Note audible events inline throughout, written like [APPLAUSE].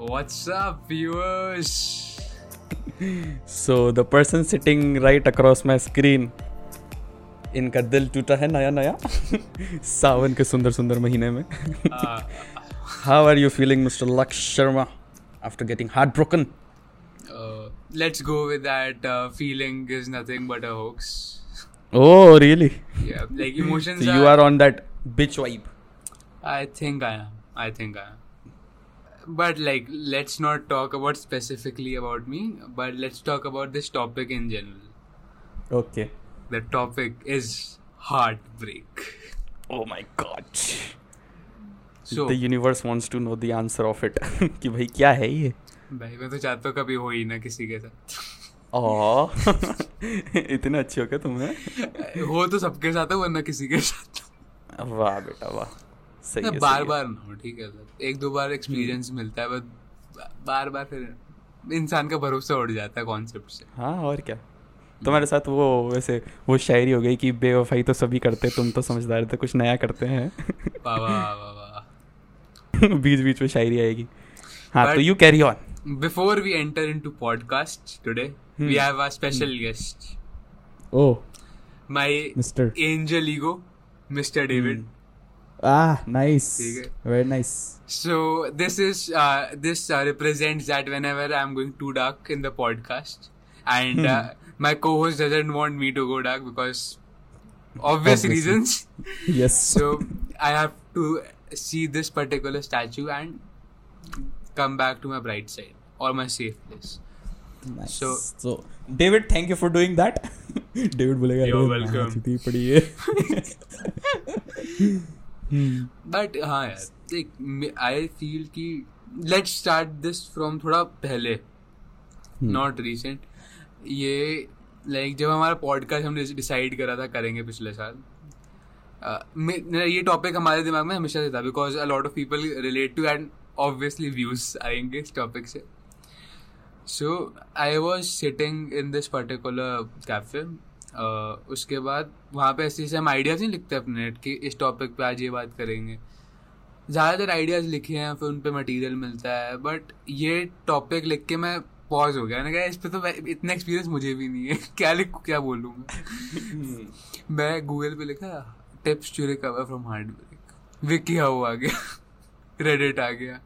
What's up, viewers? So the person sitting right across my screen इनका दिल टूटा है नया नया सावन के सुंदर सुंदर महीने में Uh, how are you feeling mister Laksh Sharma after getting heart broken uh, let's go with that. Uh, feeling is nothing but a hoax. Oh really Yeah, like [LAUGHS] emotions. You are on that bitch vibe I think I am. I think I am. But like, let's not talk about specifically about me. But let's talk about this topic in general. Okay The topic is heartbreak. Oh my god So, the universe wants to know the answer of it कि भाई क्या है ये भाई मैं तो चाहता हूँ कभी हो ही ना किसी के साथ ओह इतने अच्छे हो क्या तुम्हें हो तो सबके साथ है वरना किसी के साथ वाह बेटा वाह सही है बार बार ना हो ठीक है सर। एक दो बार एक्सपीरियंस मिलता है बट बार बार फिर इंसान का भरोसा उड़ जाता है कॉन्सेप्ट से। हाँ और क्या? तुम्हारे साथ वो वैसे वो शायरी हो गई कि बेवफाई तो सभी करते तुम तो समझदार थे कुछ नया करते हैं। [LAUGHS] बीच बीच में शायरी आएगी। हाँ तो you carry on Before we enter into podcast today, we have a special guest, oh my mister angel ego, Mr. David. Ah nice ठीक है। Very nice So this is uh, this uh, represents that whenever I'm going too dark in the podcast, and uh, my co-host doesn't want me to go dark because obvious Obviously. reasons. [LAUGHS] Yes So I have to see this particular statue and come back to my bright side or my safe place. So so- so David thank you for doing that [LAUGHS] David बोलेगा You're "अरे, welcome." [LAUGHS] है Hmm. But हाँ यार देख I feel कि let's start this from थोड़ा पहले. Not recent ये लाइक जब हमारा पॉडकास्ट हमने डिसाइड करा था करेंगे पिछले साल uh, ये टॉपिक हमारे दिमाग में हमेशा से था because a lot of people relate to and obviously views आएँगे इस टॉपिक से. So I was sitting in this particular cafe उसके बाद वहाँ पे ऐसे हम आइडियाज़ नहीं लिखते अपने नेट कि इस टॉपिक पे आज ये बात करेंगे। ज़्यादातर आइडियाज़ लिखे हैं फिर उन पर मटीरियल मिलता है बट ये टॉपिक लिख के मैं पॉज हो गया। मैंने कहा इस पर तो इतना एक्सपीरियंस मुझे भी नहीं है। [LAUGHS] क्या लिखूँ क्या बोलूँ मैं? [LAUGHS] मैं गूगल पे लिखा tips to recover from heartbreak wikihow आ गया। [LAUGHS] रेडिट आ गया।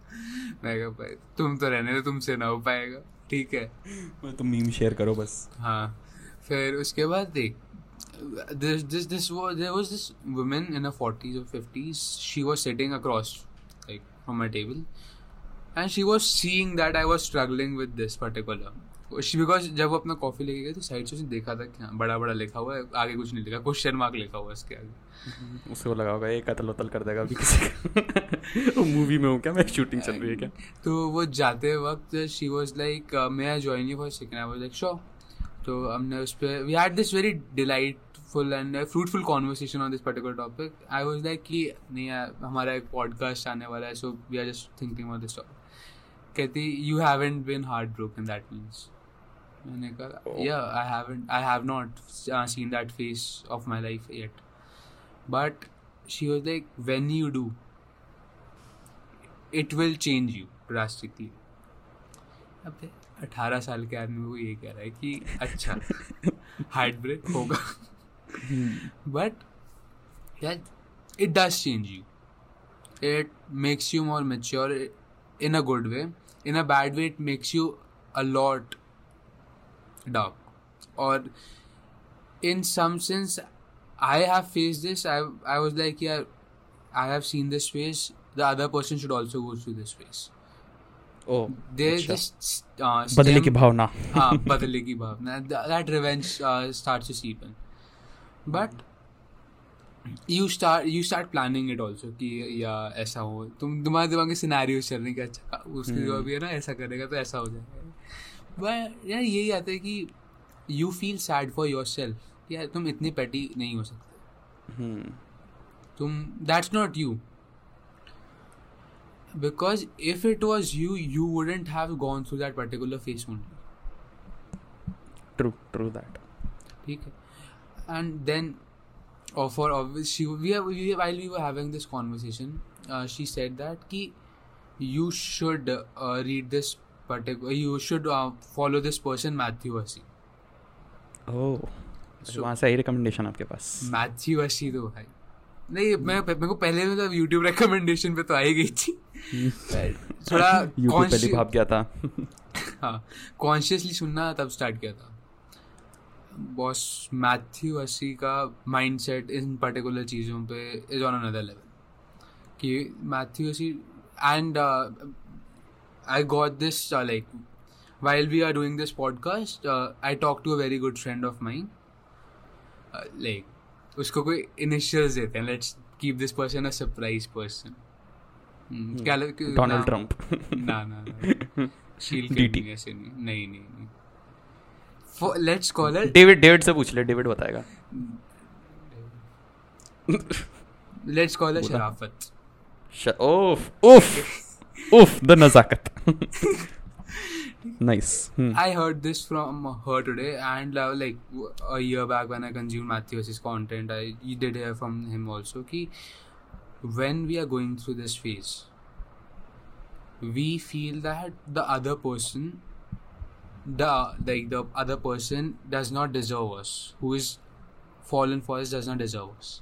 मैं कहा भाई तुम तो रहने दो तुमसे ना हो पाएगा। ठीक है। तुम मीम शेयर करो बस। हाँ। फिर उसके बाद देख this this this was there was this woman in her 40s or 50s she was sitting across like from my table and she was seeing that I was struggling with this particular she because जब वो अपना coffee लेके गई तो side से उसने देखा था कि हाँ बड़ा बड़ा लिखा हुआ है आगे कुछ नहीं लिखा क्वेश्चन मार्क लिखा हुआ है इसके आगे। [LAUGHS] उसको लगा होगा ये कतल वतल कर देगा अभी किसी का। [LAUGHS] वो मूवी में हूँ क्या? मैं शूटिंग चल रही है क्या? तो वो जाते वक्त she was like may I join you for second I was like sure तो हमने उस पर we had this very delightful and fruitful conversation on this particular topic I was like कि नहीं यार हमारा एक पॉडकास्ट आने वाला है so we are just thinking on this topic कहती you haven't been heart broken that means मैंने कहा yeah I haven't I have not seen that phase of my life yet but she was like when you do it will change you drastically अबे अठारह साल के आदमी को ये कह रहा है कि अच्छा हार्ट ब्रेक होगा but it does change you it makes you more mature in a good way in a bad way it makes you a lot dark और in some sense I have face this I was like यार I have seen this phase the other person should also go through this phase oh they अच्छा। just uh, बदले की भावना। हाँ बदले की भावना। Th- that revenge uh, starts to seep in. But you start you start planning it also कि या ऐसा हो। तुम तुम्हारे दिमाग में सिनेरियो चल रहे हैं कि अच्छा उसके जो अभी है ना ऐसा करेगा तो ऐसा हो जाएगा। बट यार यही आता है कि you feel sad for yourself यार तुम इतनी पेटी नहीं हो सकते। तुम that's not you because if it was you you wouldn't have gone through that particular phase only true true that ठीक है and then or for obvious she we, have, we while we were having this conversation uh, she said that ki you should uh, read this particular you should uh, follow this person Matthew Hussey ओह वहाँ से आई recommendation आपके पास Matthew हसी तो भाई नहीं मैं मेरे को पहले में तो यूट्यूब रिकमेंडेशन पे तो आई गई थी। [LAUGHS] थोड़ा पहले भाप गया था? [LAUGHS] हाँ कॉन्शियसली सुनना तब स्टार्ट किया था। बॉस मैथ्यू हसी का माइंडसेट इन पर्टिकुलर चीज़ों पे इज़ ऑन अनदर लेवल कि Matthew Hussey and I got this like while we are doing this podcast uh, i talked to a very good friend of mine uh, like उसको कोई initials देते हैं let's keep this person a surprise person क्या Donald Trump ना ना शील. [LAUGHS] के ऐसे नहीं नहीं नहीं नहीं। Let's call it David David से पूछ ले डेविड बताएगा। Let's call it Sharafat. Of of of the Nazakat. [LAUGHS] Nice. Hmm. I heard this from her today, and uh, like a year back when I consumed Matthew's content, I did hear from him also that when we are going through this phase, we feel that the other person, the like the other person does not deserve us. Who is fallen for us does not deserve us.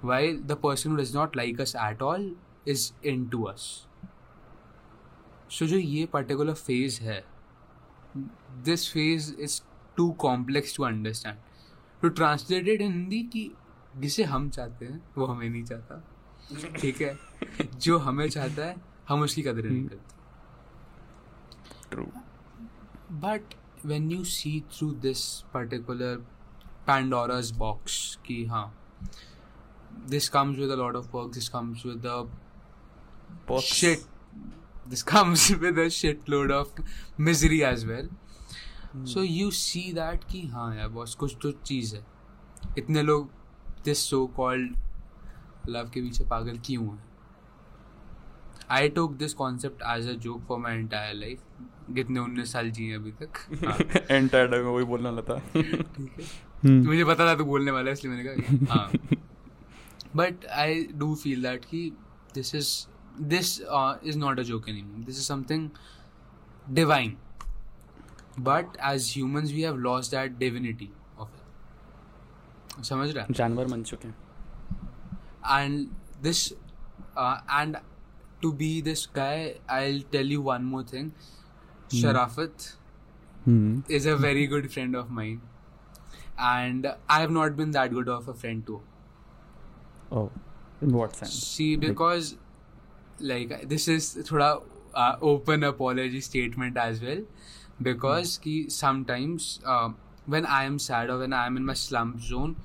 While the person who does not like us at all is into us so जो ये particular phase है this phase is too complex to understand to translated in Hindi कि जिसे हम चाहते हैं वो हमें नहीं चाहता। ठीक है? जो हमें चाहता है हम उसकी कदर नहीं करते। True but when you see through this particular Pandora's box कि हाँ this comes with work this comes with a shit this [LAUGHS] comes with a shitload of misery as well. So you see that कि हाँ यार boss कुछ तो चीज़ है। इतने लोग दिस सो कॉल्ड लव के पीछे पागल क्यों हैं? I took this concept as a joke for my entire life जितने उन्नीस साल जिए अभी तक। हाँ, [LAUGHS] एंटायर में वही बोलने था। [LAUGHS] ठीक है। हम्म, मुझे पता था तू बोलने वाला है इसलिए मैंने कहा हाँ। But I do feel that कि this is this is not a joke any this is something divine but as humans we have lost that divinity of it समझ रहा है जानवर बन चुके हैं and this uh, and to be this guy i'll tell you one more thing sharafat hmm, is a very good friend of mine and i have not been that good of a friend too oh in what sense see because like this is thoda uh, open apology statement as well. Because ki sometimes uh, when i am sad or when i am in my slump zone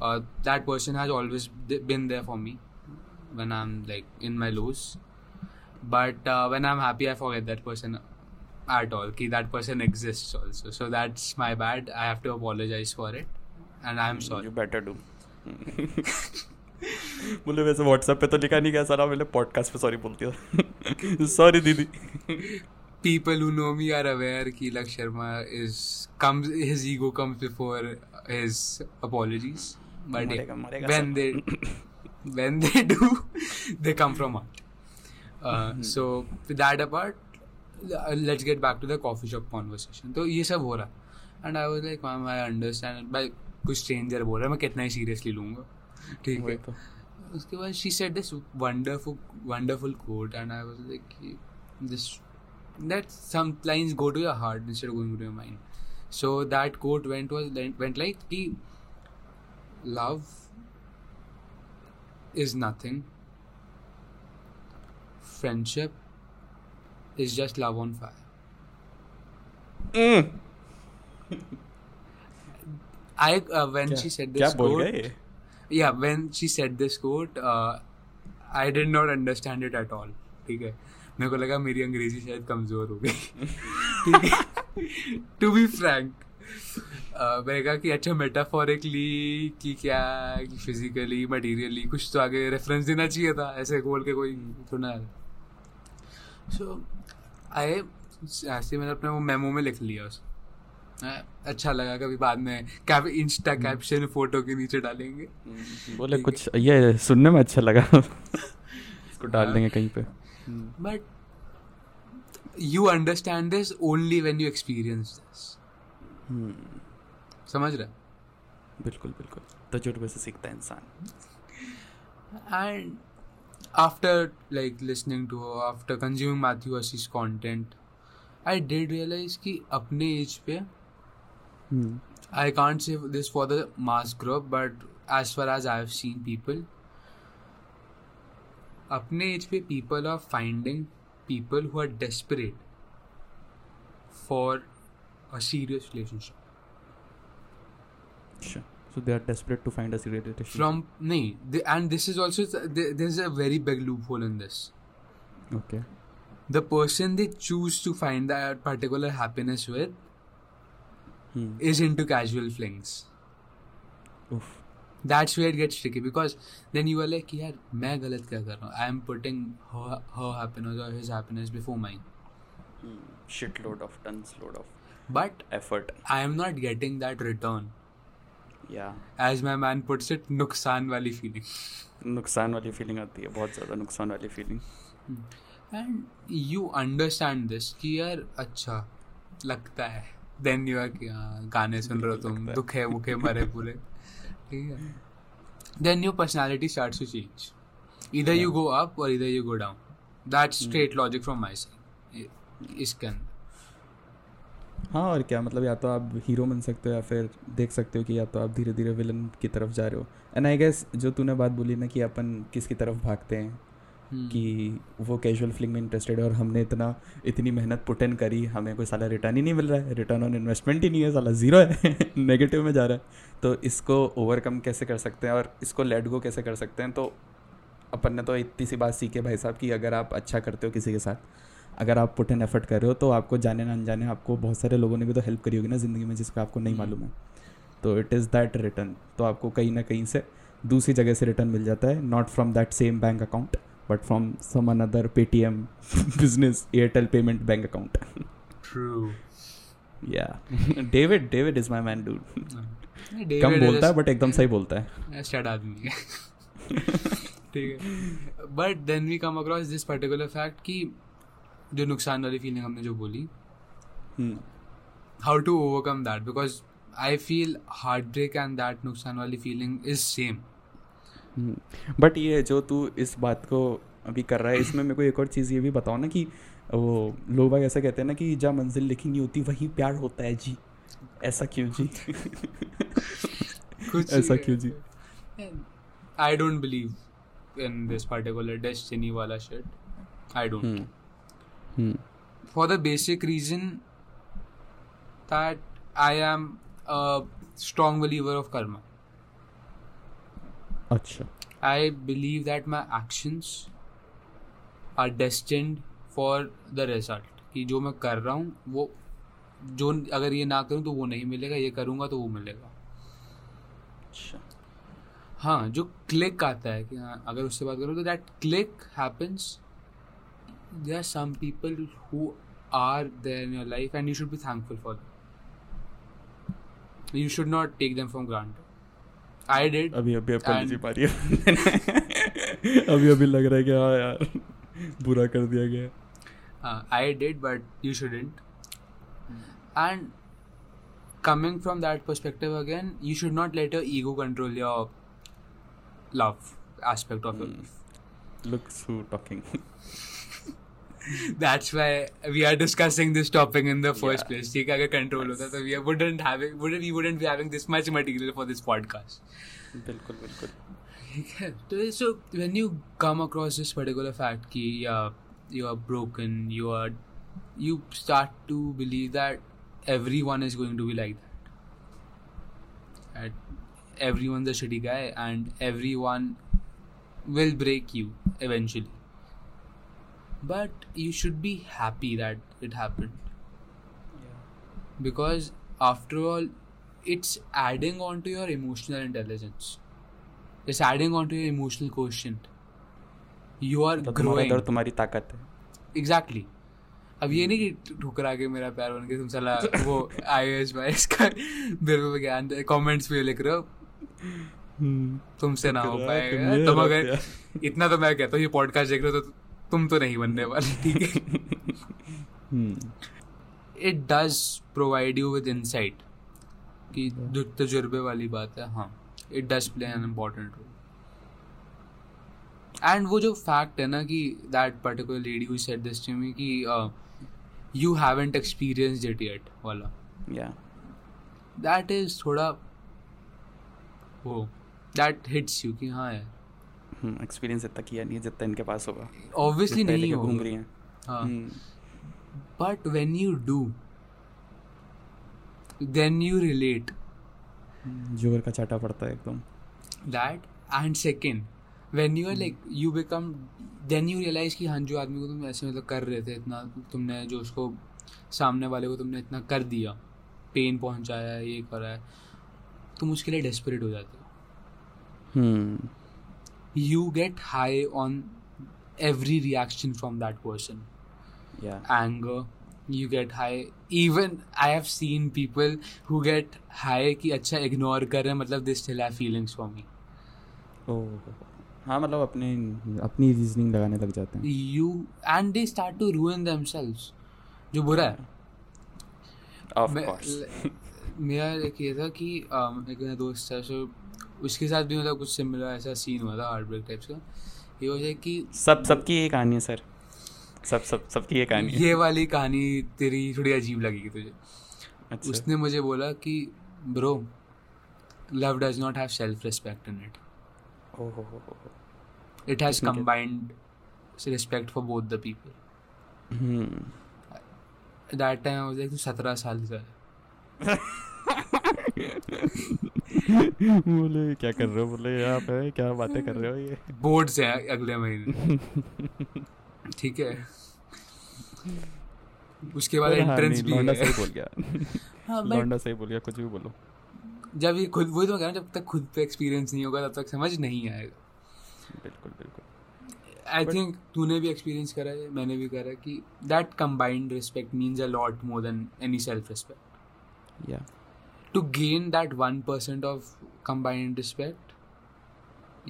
uh, that person has always been there for me when i'm like in my lows. But uh, when i'm happy i forget that person at all ki that person exists also. So that's my bad. I have to apologize for it. And i'm sorry. you better do [LAUGHS] बोले वैसे WhatsApp पे तो लिखा नहीं गया सारा मैंने podcast पे सॉरी बोल दिया सॉरी दीदी। People who know me are aware कि Laksh Sharma is come his ego comes before his apologies but when they when they do they come from heart so with that apart let's get back to the coffee shop conversation तो ये सब हो रहा। है and I was like I understand by कुछ stranger बोल रहा है मैं कितना ही सीरियसली लूँगा। उसके बाद she said this wonderful quote and I was like this that some lines go to your heart instead of going to your mind so that quote went was went like कि love is nothing friendship is just love on fire I when she said this quote ये? yeah she said this quote I uh, not understand it at all ठीक है? मेरे को लगा मेरी अंग्रेज़ी शायद कमज़ोर हो गई। टू बी फ्रैंक मैंने कहा कि अच्छा मेटाफोरिकली कि क्या कि फिजिकली मटेरियली कुछ तो आगे रेफरेंस देना चाहिए था ऐसे बोल के कोई सुना सो आई ऐसे मैंने अपने वो मेमो में लिख लिया। उस अच्छा लगा कभी बाद में क्या इंस्टा कैप्शन फ़ोटो के नीचे डालेंगे। बोले कुछ ये सुनने में अच्छा लगा। इसको डाल हाँ। देंगे कहीं पे। But you understand this only when you experience this समझ रहे? बिल्कुल बिल्कुल। तजुर्बे से सीखता है इंसान। And after like listening to her after consuming Matthew content I did realize कि अपने एज पे Hmm. I can't say this for the mass group but as far as I've seen people अपने एज पे people are finding people who are desperate for a serious relationship Sure. So they are desperate to find a serious relationship. from nahi, the, and this is also there- there's a very big loophole in this okay. the person they choose to find that particular happiness with Hmm. is into casual flings. Oof. That's where it gets tricky because then you are like, यार मैं गलत क्या कर रहा हूँ? I am putting her, her happiness or his happiness before mine. Hmm. Shitload of tons load of But effort. I am not getting that return. Yeah. As my man puts it, नुकसान वाली feeling. नुकसान वाली feeling आती है बहुत ज़्यादा नुकसान वाली feeling And you understand this कि यार अच्छा लगता है देन यू आर गाने सुन रहे हो तुम है। दुखे मुखे मरे पूरे। ठीक है। Then your personality start to change इधर यू गो अप और इधर you go down that straight logic from my side इसके अंदर हाँ और क्या? मतलब या तो आप हीरो बन सकते हो या फिर देख सकते हो कि या तो आप धीरे धीरे विलन की तरफ़ जा रहे हो। एंड आई गेस जो तूने बात बोली ना कि अपन किसकी तरफ़ भागते हैं। कि वो कैजुअल फ़िल्म में इंटरेस्टेड है और हमने इतना इतनी मेहनत पुट इन करी हमें कोई साला रिटर्न ही नहीं मिल रहा है। रिटर्न ऑन इन्वेस्टमेंट ही नहीं है साला ज़ीरो है। [LAUGHS] नेगेटिव में जा रहा है। तो इसको ओवरकम कैसे कर सकते हैं और इसको लेट गो कैसे कर सकते हैं? तो अपन ने तो इतनी सी बात सीखी है भाई साहब कि अगर आप अच्छा करते हो किसी के साथ अगर आप पुट इन एफर्ट कर रहे हो तो आपको जाने ना अनजाने आपको बहुत सारे लोगों ने भी तो हेल्प करी होगी ना ज़िंदगी में जिसका आपको नहीं मालूम है। तो इट इज़ दैट रिटर्न तो आपको कहीं ना कहीं से दूसरी जगह से रिटर्न मिल जाता है not from that same bank account but from some another Paytm business Airtel payment bank account True. या David David is my man dude David कम is बोलता है बट एकदम सही बोलता है. [LAUGHS] स्टड आदमी [LAUGHS] ठीक है। But then we come across this particular fact कि जो नुकसान वाली फीलिंग हमने जो बोली हम्म, how to overcome that? Because I feel heartbreak and that नुकसान वाली feeling is same. Hmm. But ये जो तू इस बात को अभी कर रहा है इसमें मेरे को एक और चीज़ ये भी बताओ ना कि वो लोग भाई ऐसा कहते हैं ना कि जहाँ मंजिल लिखी नहीं होती वही प्यार होता है जी। ऐसा क्यों जी? ऐसा क्यों जी? I don't believe in this particular destiny वाला shirt I don't for the basic reason that I am strong believer of karma अच्छा। I believe that my actions are destined for the result कि जो मैं कर रहा हूँ वो जो अगर ये ना करूँ तो वो नहीं मिलेगा ये करूँगा तो वो मिलेगा। अच्छा। हाँ जो क्लिक आता है कि हाँ अगर उससे बात करूँ तो that click happens there are some people who are there in your life and you should be thankful for you should not take them from granted I did अभी अभी अपॉलॉजी And- पा रही है अभी अभी लग रहा है कि हाँ यार बुरा कर दिया गया Uh, I did, but you shouldn't. And coming from that perspective again, you should not let your ego control your love aspect of your Hmm. life. Looks who talking That's why we are discussing this topic in the first Yeah. place. ठीक है अगर control होता तो we wouldn't having wouldn't we wouldn't be having this much material for this podcast. बिल्कुल बिल्कुल ठीक है तो so when you come across this particular fact कि yeah you are broken you are you start to believe that everyone is going to be like that that everyone's a shitty guy and everyone will break you eventually but you should be happy that it happened yeah. because after all it's adding on to your emotional intelligence it's adding on to your emotional quotient you are मतलब तुम्हारा growing दर्द तुम्हारी ताकत है exactly अब ये नहीं कि ठुकरा के मेरा प्यार बन के तुम साला वो आई एस वाई का मेरे को ज्ञान कमेंट्स पे लिख रहे हो तुमसे ना हो पाएगा तुम अगर इतना तो मैं कहता हूँ ये पॉडकास्ट देख रहे हो तो तुम तो नहीं बनने वाले। ठीक है it does provide you with insight कि जो तजुर्बे वाली बात है हाँ it does play an important role and वो जो फैक्ट है ना कि that particular lady who said this to me कि you haven't experienced it yet वाला। या दैट इज़ थोड़ा वो दैट हिट्स यू कि हाँ यार। एक्सपीरियंस इतना किया नहीं जितना इनके पास होगा। ऑब्वियसली नहीं के घूम रही हैं। हाँ। हम्म, but when you do then you relate ज़ोर का चाटा पड़ता है एकदम। That and second when you are like you become then you realize कि हाँ जो आदमी को तुम ऐसे मतलब कर रहे थे इतना तुमने जो उसको सामने वाले को तुमने इतना कर दिया पेन पहुँचाया ये करा है तुम उसके लिए डेस्परेट हो जाते हो। हम्म। You get high on every reaction from that person या anger you get high even i have seen people who get high कि अच्छा ignore कर रहे हैं मतलब they still have feelings for me ओह हाँ मतलब अपने अपनी रीजनिंग लगाने लग जाते हैं you and they start to ruin themselves जो बुरा है ऑफ़ कोर्स मेरा एक ये था कि um, एक मेरा दोस्त था सो उसके साथ भी मतलब कुछ सिमिलर ऐसा सीन हुआ था हार्ट ब्रेक टाइप्स का। ये वजह कि सब सबकी ये कहानी है सर। सब सब सबकी ये कहानी ये वाली कहानी तेरी थोड़ी अजीब लगेगी तुझे। अच्छा। उसने मुझे बोला कि bro love does not have self respect in it it has combined respect for both the people that time I was like तू 17 साल का है [LAUGHS] बोले क्या कर रहे हो? बोले यहाँ पे क्या बातें कर रहे हो ये? बोर्ड से अगले महीने। ठीक है। उसके बाद हाँ, एंट्रेंस भी लौंडा सही बोल गया। [LAUGHS] हाँ लौंडा सही बोल गया कुछ भी बोलो। जब ये खुद वही तो कह रहा हूँ जब तक खुद पे एक्सपीरियंस नहीं होगा तब तक समझ नहीं आएगा। बिल्कुल बिल्कुल। आई थिंक तूने भी एक्सपीरियंस करा है मैंने भी करा है कि that combined respect means a lot more than any self respect या to gain that 1% of combined respect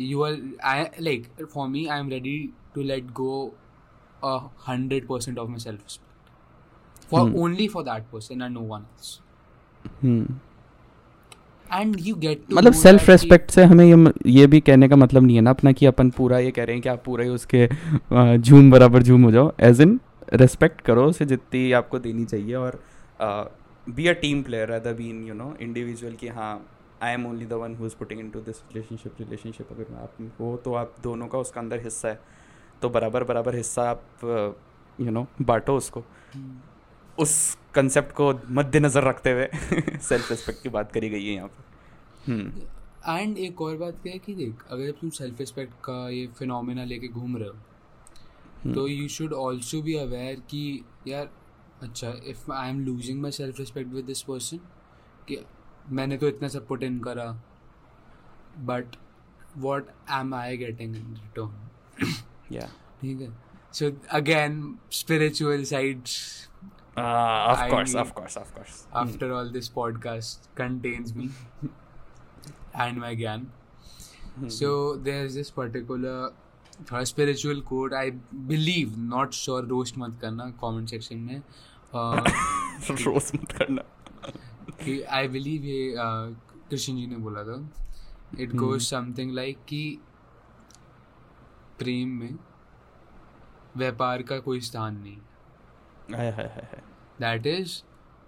you are i like for me i am ready to let go a 100% of my self respect for Hmm. only for that person and no one else हम्म and you get to मतलब self respect से हमें ये ये भी कहने का मतलब नहीं है ना अपना कि अपन पूरा ये कह रहे हैं कि आप पूरा ही उसके झूम बराबर झूम हो जाओ एज इन रेस्पेक्ट करो उसे जितनी आपको देनी चाहिए और be a team player other been you know individual कि हाँ I am only the one who is putting into this relationship relationship अगर आप हो तो आप दोनों का उसका अंदर हिस्सा है। तो बराबर बराबर हिस्सा आप यू नो बांटो उसको। उस कंसेप्ट को मद्देनज़र रखते हुए [LAUGHS] सेल्फ रिस्पेक्ट की बात करी गई है यहाँ पर एंड एक और बात क्या है कि देख अगर तुम सेल्फ रिस्पेक्ट का ये फिनोमेना लेके घूम रहे हो तो you should also be aware कि यार अच्छा if I am losing my self respect with this person कि मैंने तो इतना सब पुट इन करा but what am I getting in return या ठीक है? So again spiritual sides I of course after all this podcast contains me [LAUGHS] and my gyan. So there's this particular थोड़ा spiritual code I believe not sure roast मत करना comment section में। [LAUGHS] रोज मत करना। कि आई बिलीव ये uh, Krishna ji ने बोला था। इट गोज समथिंग लाइक कि प्रेम में व्यापार का कोई स्थान नहीं। हाय that is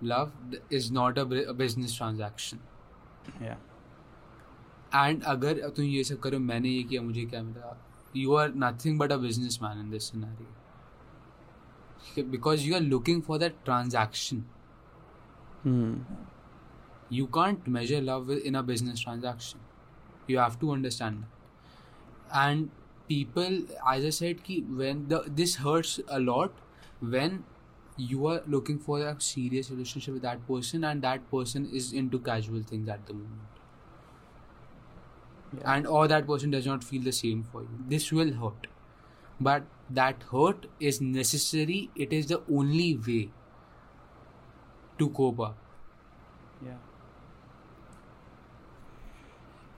love is not a business transaction and अगर तुम ये सब करो मैंने ये किया मुझे क्या मिला? You are nothing but a businessman in this scenario because you are looking for that transaction mm. you can't measure love in a business transaction you have to understand that. and people as i said ki, when the, this hurts a lot when you are looking for a serious relationship with that person and that person is into casual things at the moment yeah. and or that person does not feel the same for you this will hurt but that hurt is necessary it is the only way to cope up या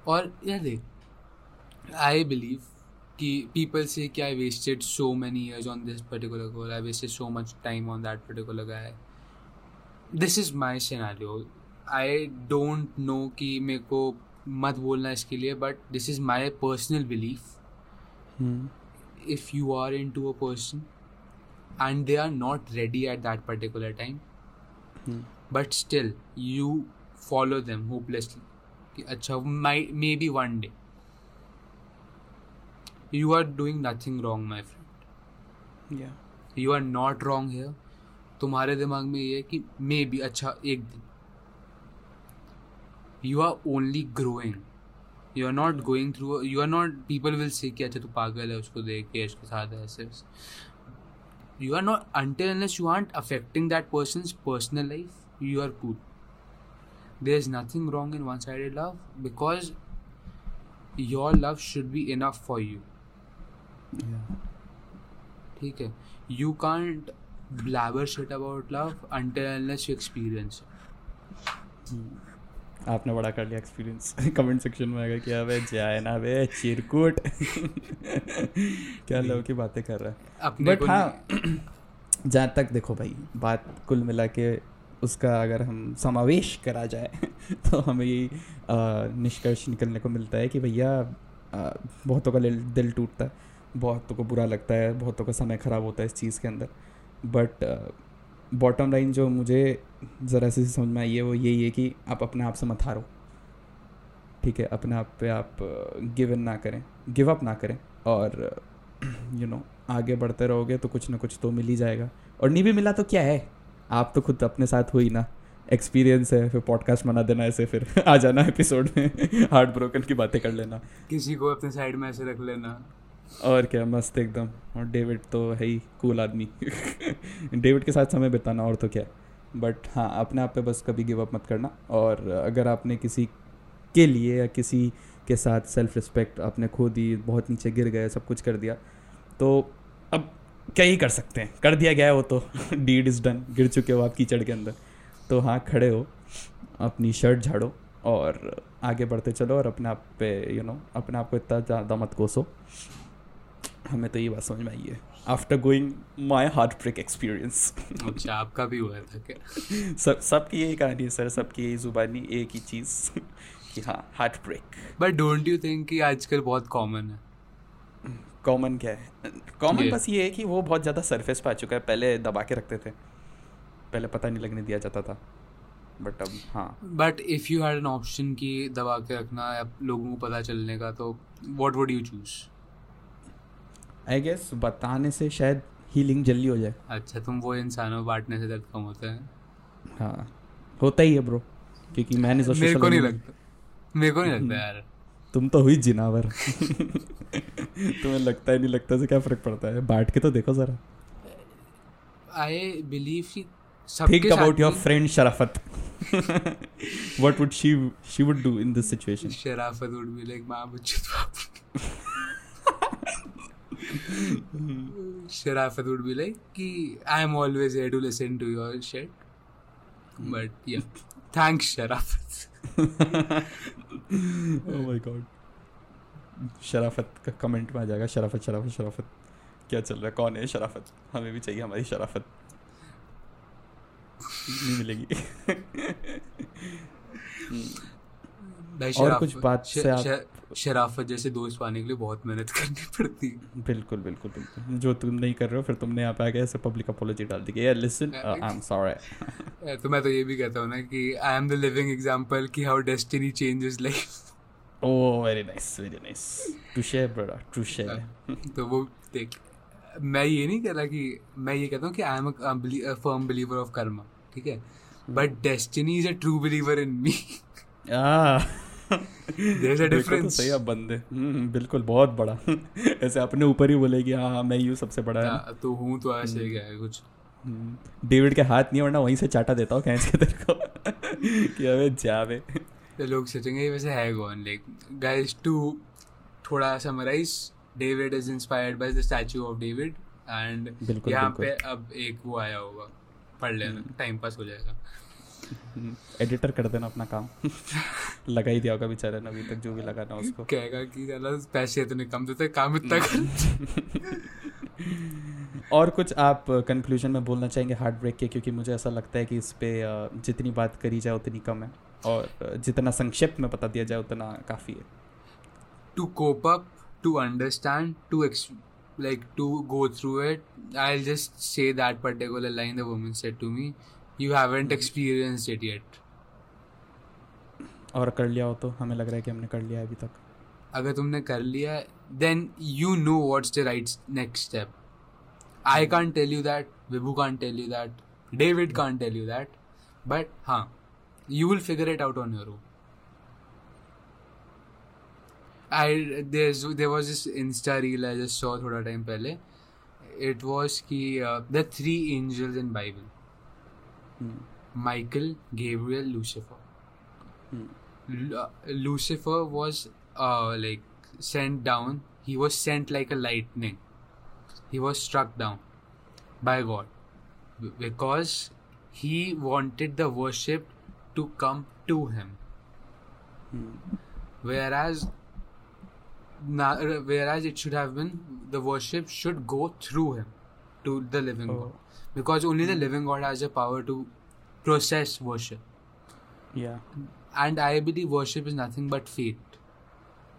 और यार देख I believe कि people say कि I wasted so many years on this particular goal I wasted so much time on that particular guy this is my scenario I don't know कि मेरे को मत बोलना इसके लिए but this is my personal belief if you are into a person and they are not ready at that particular time hmm. but still you follow them hopelessly कि अच्छा might maybe one day you are doing nothing wrong my friend या you are not wrong here तुम्हारे दिमाग में ये है कि may be अच्छा एक दिन you are only growing you are not going through you are not people will see कि अच्छा तू पागल है उसको देख के उसके साथ है ऐसे you are not until unless you aren't affecting that person personal life you are cool there is nothing wrong in one side love because your love should be enough for you ठीक है? You can't blabber shit about love until unless you experience आपने बड़ा कर लिया experience comment section में आएगा कि अबे जाए ना बे चिरकुट. [LAUGHS] क्या लव की बातें कर रहा है। बट हाँ [CLEARS THROAT] जहाँ तक देखो भाई बात कुल मिला के उसका अगर हम समावेश करा जाए [LAUGHS] तो हमें यही निष्कर्ष निकलने को मिलता है कि भैया बहुतों का दिल दिल टूटता है बहुतों को बुरा लगता है बहुतों का समय ख़राब होता है इस चीज़ के अंदर। बट बॉटम लाइन जो मुझे ज़रा सी समझ में आई है वो यही है कि आप अपने आप से मत हारो। ठीक है, अपने आप पे आप गिव इन ना करें। गिव अप ना करें और यू नो आगे बढ़ते रहोगे तो कुछ ना कुछ तो मिल ही जाएगा। और नहीं भी मिला तो क्या है? आप तो खुद अपने साथ हुई ना। एक्सपीरियंस है, फिर पॉडकास्ट बना देना ऐसे, फिर [LAUGHS] आ जाना एपिसोड में। [LAUGHS] हार्ट ब्रोकन की बातें कर लेना। किसी को अपने साइड में ऐसे रख लेना। और क्या मस्त एकदम। और डेविड तो है ही कूल आदमी। [LAUGHS] डेविड के साथ समय बिताना और तो क्या। बट हाँ अपने आप पे बस कभी गिव अप मत करना। और अगर आपने किसी के लिए या किसी के साथ सेल्फ रिस्पेक्ट आपने खो दी बहुत नीचे गिर गए सब कुछ कर दिया तो अब क्या ही कर सकते हैं? कर दिया गया है वो तो। डीड इज़ डन गिर चुके हो आप कीचड़ के अंदर। तो हाँ खड़े हो। अपनी शर्ट झाड़ो और आगे बढ़ते चलो और अपने आप पे यू you नो know, अपने आप को इतना ज़्यादा मत कोसो। हमें तो ये बात समझ में आई है। After going my heartbreak experience अच्छा आपका भी हुआ था क्या? [LAUGHS] सब सबकी यही कहानी है सर सबकी यही जुबानी एक ही चीज़ [LAUGHS] कि हाँ heartbreak but don't you think कि आजकल बहुत कॉमन है? कॉमन क्या है? कॉमन बस ये है कि वो बहुत ज़्यादा सरफेस पे आ चुका है पहले दबा के रखते थे। पहले पता नहीं लगने दिया जाता था। बट अब हाँ। But if you had an option कि दबा के रखना या लोगों को पता चलने का तो what would you choose I guess बताने से शायद हीलिंग जल्दी हो जाए। अच्छा तुम वो इंसान बांटने से दर्द कम होता है। हाँ होता ही है ब्रो क्योंकि मैंने तो मेरे को नहीं लगता। मेरे को नहीं हम्म। लगता यार। तुम तो हुई जिनावर। [LAUGHS] तुम्हें लगता है नहीं लगता से क्या फ़र्क पड़ता है? बांट के तो देखो जरा। आई बिलीव कि think about your friend Sharafat what would she she would do in this situation? Sharafat would be like माँ मुझे शराफत वुड बी लाइक कि I am always here to listen to your shit but या thanks Sharafat oh my god. शराफत का comment में आ जाएगा शराफत शराफत शराफत क्या चल रहा है? कौन है शराफत हमें भी चाहिए हमारी शराफत नहीं मिलेगी। [LAUGHS] [LAUGHS] भाई और कुछ बात श- से आप- श- शराफत जैसे दोस्त पाने के लिए बहुत मेहनत करनी पड़ती है। बिल्कुल बिल्कुल बिल्कुल। जो तुम नहीं कर रहे हो फिर तुमने यहाँ पे आके ऐसे पब्लिक अपोलॉजी डाल दी यार लिसन आई एम सॉरी तो मैं तो ये भी कहता हूँ ना कि I am the living example कि how destiny changes life oh very nice very nice to share brother to share तो वो देख मैं ये नहीं कह रहा कि मैं ये कहता हूँ कि I am a firm believer of karma ठीक है? But destiny is a true believer in me देखो तो सही आप बंदे। हम्म, बिल्कुल बहुत बड़ा। [LAUGHS] ऐसे अपने ऊपर ही बोलेगी हाँ हाँ, मैं ही हूँ सबसे बड़ा है। तो हूँ तो ऐसे क्या है कुछ। हम्म, डेविड के हाथ नहीं वरना वहीं से चाटा देता हूँ कैंस के तेरे को। [LAUGHS] कि अबे जावे तो लोग सोचेंगे वैसे है कौन? लाइक गाइस टू थोड़ा summarize David is inspired by the statue of David and यहाँ पे अब एक वो आया होगा। पढ़ लेना टाइम पास हो जाएगा। एडिटर कर देना अपना काम लगा ही दिया होगा बेचारा ने अभी तक जो भी लगाना उसको कहेगा कि चलो पैसे इतने कम देते काम इतना कर [LAUGHS] और कुछ आप कंक्लूजन में बोलना चाहेंगे हार्ट ब्रेक के क्योंकि मुझे ऐसा लगता है कि इस पे जितनी बात करी जाए उतनी कम है और जितना संक्षिप्त में बता दिया जाए उतना काफ़ी है cope up, to understand, to ex- like to go through it. I'll just say that particular line the woman said to me. You haven't experience it yet और कर लिया हो तो हमें लग रहा है कि हमने कर लिया अभी तक। अगर तुमने कर लिया then you know what's the right next step I can't tell you that Vibhu can't tell you that David can't tell you that but हाँ you will figure it out on your own I they was this insta reel I just saw थोड़ा time पहले. It was की the three angels in Bible Bible. Michael, Gabriel, Lucifer. Lu- uh, Lucifer was uh, like sent down. He was sent like a lightning. He was struck down by God because he wanted the worship to come to him. Whereas, na- uh, whereas it should have been the worship should go through him to the living God Oh because only the living God has the power to process worship. Yeah. And I believe worship is nothing but faith.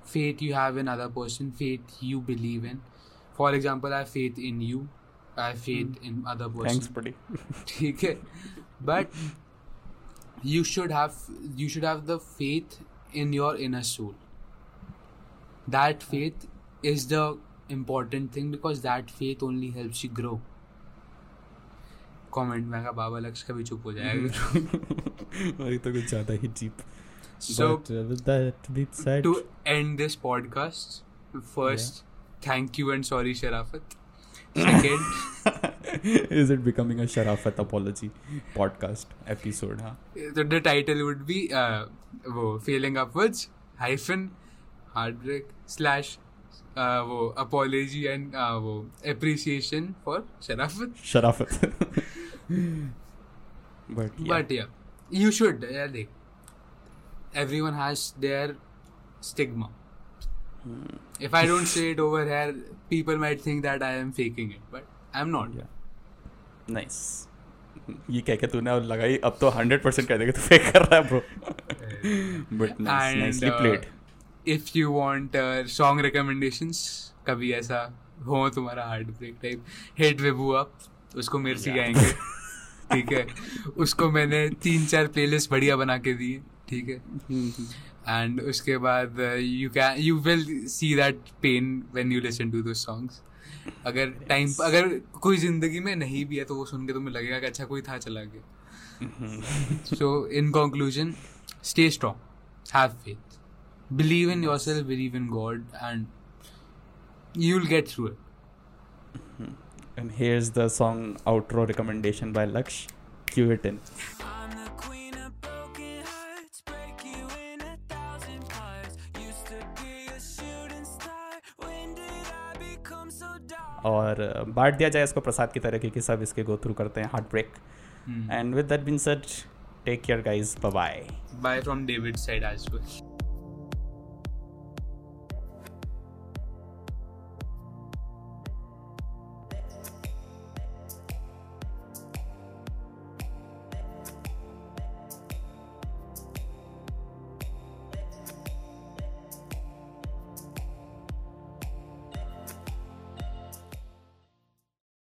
Faith you have in other person, faith you believe in. For example, I have faith in you. I have faith mm. in other person. Thanks, buddy. [LAUGHS] okay, but you should have you should have the faith in your inner soul. That faith is the important thing because that faith only helps you grow. Comment में बाबा लक्ष भी चुप हो जाएगा? [LAUGHS] तो कुछ ज़्यादा ही cheap so to end this podcast first thank you and sorry Sharafat second is it becoming a Sharafat apology podcast episode हाँ द टाइटल वुड बी वो failing upwards hyphen heart slash वो अपोलॉजी एंड वो appreciation for Sharafat Sharafat but yeah. but yeah you should yeah, देख everyone has their stigma Hmm. if I don't say it over here people might think that I am faking it but I'm not yeah. nice. ये कह के तूने और लगाई अब तो hundred percent कह देगा तो फेक कर रहा है bro but nicely uh, played if you want uh, song recommendations कभी ऐसा हो तुम्हारा heartbreak type hit Vibhu up उसको मेरे से गाएँगे ठीक है। उसको मैंने तीन चार प्लेलिस्ट बढ़िया बना के दिए ठीक है। एंड उसके बाद you can you will see that pain when you listen to those songs अगर टाइम अगर कोई ज़िंदगी में नहीं भी है तो वो सुन के तुम्हें लगेगा कि अच्छा कोई था चला गया। so in conclusion stay strong have faith believe in yourself believe in god and you'll get through it. And here's the song outro recommendation by Laksh. Cue it in. और uh, बांट दिया जाए इसको प्रसाद की तरह क्योंकि सब इसके गो थ्रू करते हैं. Heartbreak and with that been such take care guys bye bye bye from David side आज कुछ